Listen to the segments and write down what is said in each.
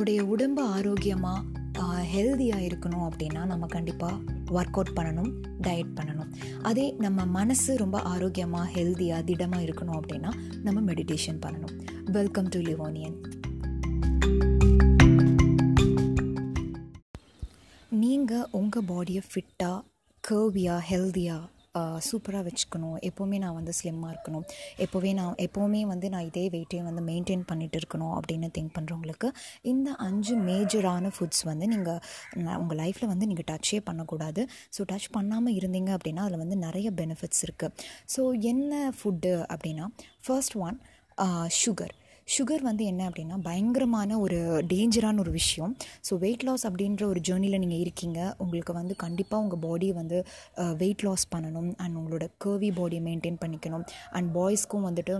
நம்மளுடைய உடம்பு ஆரோக்கியமாக ஹெல்த்தியாக இருக்கணும் அப்படின்னா நம்ம கண்டிப்பாக ஒர்க் அவுட் பண்ணணும் டயட் பண்ணணும். அதே நம்ம மனசு ரொம்ப ஆரோக்கியமாக ஹெல்த்தியாக திடமாக இருக்கணும் அப்படின்னா நம்ம மெடிடேஷன் பண்ணணும். வெல்கம் டு லிவோனியன் நீங்கள் உங்கள் பாடியை ஃபிட்டாக கேர்வியாக ஹெல்த்தியாக சூப்பராக வச்சுக்கணும். எப்போவுமே நான் வந்து ஸ்லிம்மாக இருக்கணும். எப்போவே நான் எப்போவுமே வந்து நான் இதே வெயிட்டையும் வந்து மெயின்டைன் பண்ணிகிட்டு இருக்கணும் அப்படின்னு திங்க் பண்ணுறவங்களுக்கு இந்த அஞ்சு மேஜரான ஃபுட்ஸ் வந்து நீங்கள் உங்கள் லைஃப்பில் வந்து நீங்கள் டச்சே பண்ணக்கூடாது. ஸோ டச் பண்ணாமல் இருந்தீங்க அப்படின்னா அதில் வந்து நிறைய பெனிஃபிட்ஸ் இருக்குது ஸோ என்ன ஃபுட்டு அப்படின்னா ஃபர்ஸ்ட் ஒன் சுகர் சுகர் வந்து என்ன அப்படின்னா பயங்கரமான ஒரு டேஞ்சரான ஒரு விஷயம். ஸோ வெயிட் லாஸ் அப்படின்ற ஒரு ஜேர்னியில் நீங்கள் இருக்கீங்க. உங்களுக்கு வந்து கண்டிப்பாக உங்கள் பாடியை வந்து வெயிட் லாஸ் பண்ணணும். அண்ட் உங்களோட கேர்வி பாடியை மெயின்டைன் பண்ணிக்கணும். அண்ட் பாய்ஸ்க்கும் வந்துட்டு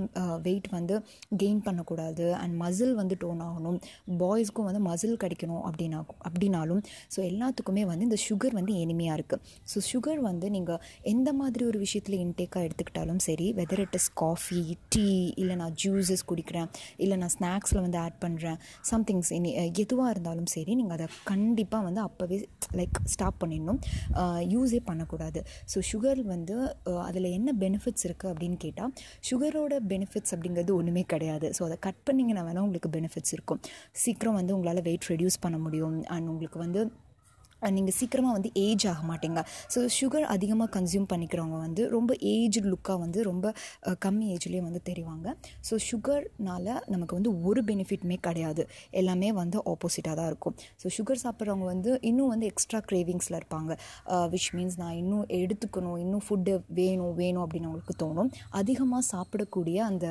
வெயிட் வந்து கெயின் பண்ணக்கூடாது. அண்ட் மசில் வந்து டோன் ஆகணும். பாய்ஸ்க்கும் வந்து மசில் கிடைக்கணும் அப்படின்னா அப்படின்னாலும் ஸோ எல்லாத்துக்குமே வந்து இந்த சுகர் வந்து எளிமையாக இருக்குது ஸோ சுகர் வந்து நீங்கள் எந்த மாதிரி ஒரு விஷயத்தில் இன்டேக்காக எடுத்துக்கிட்டாலும் சரி whether it is coffee tea இல்லை நான் ஜூஸஸ் குடிக்கிறேன் இல்லை நான் ஸ்நாக்ஸில் வந்து ஆட் பண்ணுறேன் சம்திங்ஸ் இனி எதுவாக இருந்தாலும் சரி நீங்கள் அதை கண்டிப்பாக வந்து அப்போவே லைக் ஸ்டாப் பண்ணிடணும். யூஸே பண்ணக்கூடாது. ஸோ சுகர் வந்து அதில் என்ன பெனிஃபிட்ஸ் இருக்குது அப்படின்னு கேட்டால் சுகரோட பெனிஃபிட்ஸ் அப்படிங்கிறது ஒன்றுமே கிடையாது. ஸோ அதை கட் பண்ணிங்கன்னா வேணால் உங்களுக்கு பெனிஃபிட்ஸ் இருக்கும். சீக்கிரம் வந்து உங்களால் வெயிட் ரெடியூஸ் பண்ண முடியும். அண்ட் உங்களுக்கு வந்து நீங்கள் சீக்கிரமாக வந்து ஏஜ் ஆக மாட்டீங்க. ஸோ சுகர் அதிகமாக கன்சியூம் பண்ணிக்கிறவங்க வந்து ரொம்ப ஏஜ் லுக்காக வந்து ரொம்ப கம்மி ஏஜ்லேயே வந்து தெரிவாங்க. ஸோ சுகர்னால் நமக்கு வந்து ஒரு பெனிஃபிட்மே கிடையாது. எல்லாமே வந்து ஆப்போசிட்டாக தான் இருக்கும். ஸோ சுகர் சாப்பிட்றவங்க வந்து இன்னும் வந்து எக்ஸ்ட்ரா கிரேவிங்ஸில் இருப்பாங்க. விச் மீன்ஸ் நான் இன்னும் எடுத்துக்கணும் இன்னும் ஃபுட்டு வேணும் வேணும் அப்படின்னு அவங்களுக்கு தோணும். அதிகமாக சாப்பிடக்கூடிய அந்த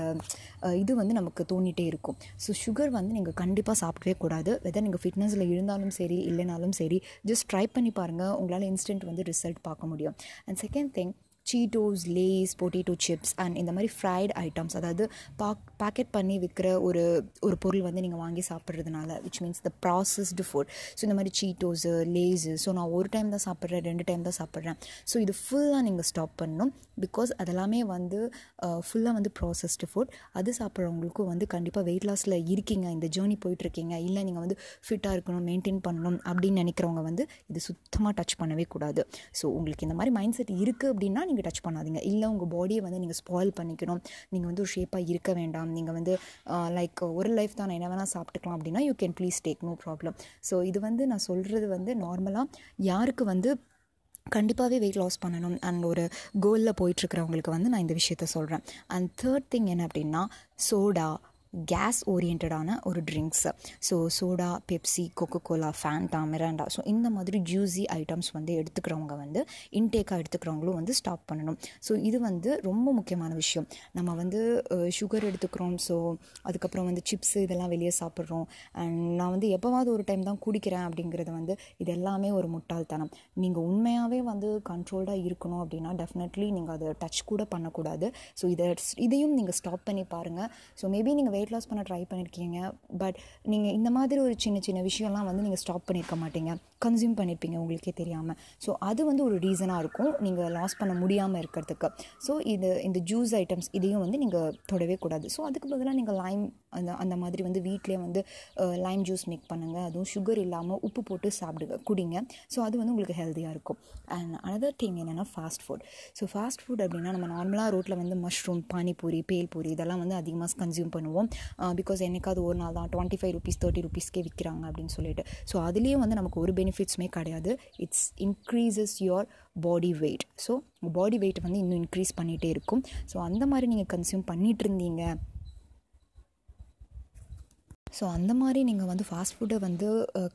இது வந்து நமக்கு தோணிகிட்டே இருக்கும். ஸோ சுகர் வந்து நீங்கள் கண்டிப்பாக சாப்பிடவே கூடாது. வெதர் நீங்கள் ஃபிட்னஸில் இருந்தாலும் சரி இல்லைனாலும் சரி ஜஸ்ட் ட்ரை பண்ணி பாருங்கள் உங்களால் இன்ஸ்டன்ட் வந்து ரிசல்ட் பார்க்க முடியும். And second thing Cheetos Lay's potato chips and இந்த மாதிரி ஃப்ரைட் ஐட்டம்ஸ் அதாவது பாக் பேக்கெட் பண்ணி விற்கிற ஒரு ஒரு பொருள் வந்து நீங்கள் வாங்கி சாப்பிட்றதுனால which means the processed food so இந்த மாதிரி சீட்டோஸு லேஸு ஸோ நான் ஒரு டைம் தான் சாப்பிட்றேன் ரெண்டு டைம் தான் சாப்பிட்றேன். ஸோ இது ஃபுல்லாக நீங்கள் ஸ்டாப் பண்ணணும். பிகாஸ் அதெல்லாமே வந்து uh, ஃபுல்லாக வந்து ப்ராசஸ்டு ஃபுட் அது சாப்பிட்றவங்களுக்கும் வந்து கண்டிப்பாக வெயிட் லாஸில் இருக்கீங்க இந்த ஜேர்னி போயிட்டுருக்கீங்க. இல்லை நீங்கள் வந்து ஃபிட்டாக இருக்கணும் மெயின்டைன் பண்ணணும் அப்படின்னு நினைக்கிறவங்க வந்து இது சுத்தமாக டச் பண்ணவே கூடாது. ஸோ உங்களுக்கு இந்த மாதிரி மைண்ட் செட் இருக்குது அப்படின்னா நீங்கள் டச் பண்ணாதீங்க. இல்லை உங்கள் பாடியை வந்து நீங்கள் ஸ்பாயில் பண்ணிக்கணும். நீங்கள் வந்து ஒரு ஷேப்பாக இருக்க வேண்டாம். நீங்கள் வந்து லைக் ஒரு லைஃப் தான் நான் என்ன வேணால் சாப்பிட்டுக்கலாம் அப்படின்னா you can please take no problem so இது வந்து நான் சொல்கிறது வந்து நார்மலாக யாருக்கு வந்து கண்டிப்பாகவே வெயிட் லாஸ் பண்ணணும். அண்ட் ஒரு கோலில் போயிட்டுருக்கிறவங்களுக்கு வந்து நான் இந்த விஷயத்த சொல்கிறேன் அண்ட் தேர்ட் திங் என்ன அப்படின்னா சோடா கேஸ் ஓரியன்டான ஒரு drinks so soda Pepsi Coca Cola Fanta Mirinda so இந்த மாதிரி ஜூஸி ஐட்டம்ஸ் வந்து எடுத்துக்கிறவங்க வந்து இன்டேக்காக எடுத்துக்கிறவங்களும் வந்து ஸ்டாப் பண்ணணும். ஸோ இது வந்து ரொம்ப முக்கியமான விஷயம். நம்ம வந்து சுகர் எடுத்துக்கிறோம். ஸோ அதுக்கப்புறம் வந்து சிப்ஸு இதெல்லாம் வெளியே சாப்பிட்றோம். அண்ட் நான் வந்து எப்போவாவது ஒரு டைம் தான் குடிக்கிறேன் அப்படிங்கிறது வந்து இது எல்லாமே ஒரு முட்டாள்தனம். நீங்கள் உண்மையாகவே வந்து கண்ட்ரோல்டாக இருக்கணும் அப்படின்னா டெஃபினெட்லி நீங்கள் அதை டச் கூட பண்ணக்கூடாது. ஸோ இதை இதையும் நீங்கள் ஸ்டாப் பண்ணி பாருங்கள் ஸோ மேபி நீங்கள் வெயிட் லாஸ் பண்ண ட்ரை பண்ணியிருக்கீங்க பட் நீங்கள் இந்த மாதிரி ஒரு சின்ன சின்ன விஷயம்லாம் வந்து நீங்கள் ஸ்டாப் பண்ணியிருக்க மாட்டீங்க. கன்சியூம் பண்ணியிருப்பீங்க உங்களுக்கே தெரியாமல் ஸோ அது வந்து ஒரு ரீசனாக இருக்கும். நீங்கள் லாஸ் பண்ண முடியாமல் இருக்கிறதுக்கு. ஸோ இது இந்த ஜூஸ் ஐட்டம்ஸ் இதையும் வந்து நீங்கள் தொடவே கூடாது. ஸோ அதுக்கு பதிலாக நீங்கள் லைம் அந்த அந்த மாதிரி வந்து வீட்டிலே வந்து லைம் ஜூஸ் மேக் பண்ணுங்கள் அதுவும் சுகர் இல்லாமல் உப்பு போட்டு சாப்பிடுங்க குடிங்க. ஸோ அது வந்து உங்களுக்கு ஹெல்த்தியாக இருக்கும். அண்ட் அனதர் திங் என்னென்னா fast food so fast food அப்படின்னா நம்ம நார்மலாக ரோட்டில் வந்து மஷ்ரூம் பானிபூரி பேல்பூரி இதெல்லாம் வந்து அதிகமாக கன்சியூம் பண்ணுவோம். பிகாஸ் என்னைக்காவது ஒரு நாள் தான். டுவெண்ட்டி ஃபைவ் ருபீஸ் தேர்ட்டி ருபீஸ்க்கே விற்கிறாங்க அப்படின்னு சொல்லிட்டு. ஸோ அதுலேயும் வந்து நமக்கு ஒரு பெனிஃபிட்ஸுமே கிடையாது. It's increases your body weight so body weight வந்து இன்னும் இன்க்ரீஸ் பண்ணிகிட்டே இருக்கும். ஸோ அந்த மாதிரி நீங்கள் கன்சியூம் பண்ணிகிட்டு இருந்தீங்க. ஸோ அந்த மாதிரி நீங்கள் வந்து ஃபாஸ்ட் ஃபுட்டை வந்து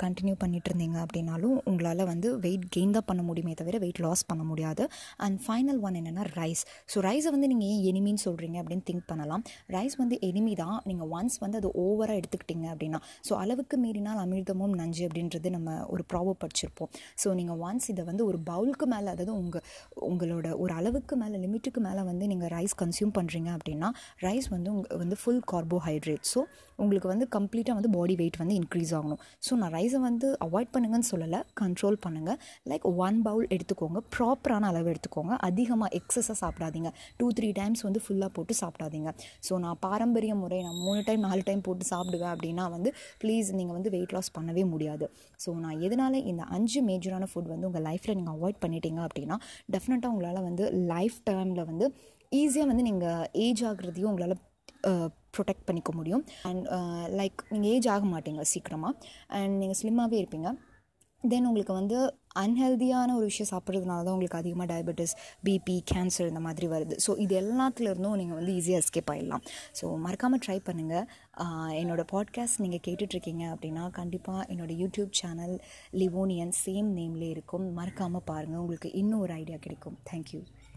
கண்டினியூ பண்ணிட்டு இருந்தீங்க அப்படின்னாலும் உங்களால் வந்து வெயிட் கெயின் தான் பண்ண முடியுமே தவிர வெயிட் லாஸ் பண்ண முடியாது. அண்ட் ஃபைனல் ஒன் என்னென்னா ரைஸ் ஸோ ரைஸை வந்து நீங்கள் ஏன் எனிமின்னு சொல்கிறீங்க அப்படின்னு திங்க் பண்ணலாம். ரைஸ் வந்து எனிமி தான். நீங்கள் ஒன்ஸ் வந்து அது ஓவராக எடுத்துக்கிட்டீங்க அப்படின்னா ஸோ அளவுக்கு மீறினால் அமிர்தமும் நஞ்சு அப்படின்றது நம்ம ஒரு ப்ராபம் படிச்சிருப்போம். ஸோ நீங்கள் ஒன்ஸ் இதை வந்து ஒரு பவுலுக்கு மேலே அதாவது உங்கள் உங்களோட ஒரு அளவுக்கு மேலே லிமிட்டுக்கு மேலே வந்து நீங்கள் ரைஸ் கன்சியூம் பண்ணுறீங்க அப்படின்னா ரைஸ் வந்து உங்கள் வந்து ஃபுல் கார்போஹைட்ரேட் ஸோ உங்களுக்கு வந்து கம் கம்ப்ளீட்டாக வந்து பாடி வெயிட் வந்து இன்க்ரீஸ் ஆகணும். ஸோ நான் ரைஸை வந்து அவாய்ட் பண்ணுங்கன்னு சொல்லலை கண்ட்ரோல் பண்ணுங்கள் லைக் ஒன் பவுல் எடுத்துக்கோங்க. ப்ராப்பரான அளவு எடுத்துக்கோங்க. அதிகமாக எக்ஸஸாக சாப்பிடாதீங்க. டூ த்ரீ டைம்ஸ் வந்து ஃபுல்லாக போட்டு சாப்பிடாதீங்க. ஸோ நான் பாரம்பரிய முறை நான் மூணு டைம் நாலு டைம் போட்டு சாப்பிடுவேன் அப்படின்னா வந்து ப்ளீஸ் நீங்கள் வந்து வெயிட் லாஸ் பண்ணவே முடியாது. ஸோ நான் எதனால் இந்த அஞ்சு மேஜரான ஃபுட் வந்து உங்கள் லைஃப்பில் நீங்கள் அவாய்ட் பண்ணிட்டீங்க அப்படின்னா டெஃபினட்டாக உங்களால் வந்து லைஃப் டைமில் வந்து ஈஸியாக வந்து நீங்கள் ஏஜ் ஆகுறதையும் உங்களால் ப்ரொடெக்ட் பண்ணிக்க முடியும். அண்ட் லைக் நீங்கள் ஏஜ் ஆக மாட்டீங்க சீக்கிரமாக அண்ட் நீங்கள் ஸ்லிம்மாகவே இருப்பீங்க. தென் உங்களுக்கு வந்து அன்ஹெல்தியான ஒரு விஷயம் சாப்பிட்றதுனால தான் உங்களுக்கு அதிகமாக டயபெட்டிஸ் பிபி கேன்சர் இந்த மாதிரி வருது. ஸோ இது எல்லாத்துலேருந்தும் நீங்கள் வந்து ஈஸியாக எஸ்கேப் ஆகிடலாம் ஸோ மறக்காமல் ட்ரை பண்ணுங்கள் uh, என்னோடய பாட்காஸ்ட் நீங்கள் கேட்டுட்ருக்கீங்க அப்படின்னா கண்டிப்பாக என்னோடய யூடியூப் சேனல் லிவோனியன் சேம் நேம்லேயே இருக்கும். மறக்காமல் பாருங்கள் உங்களுக்கு இன்னும் ஒரு ஐடியா கிடைக்கும். தேங்க்யூ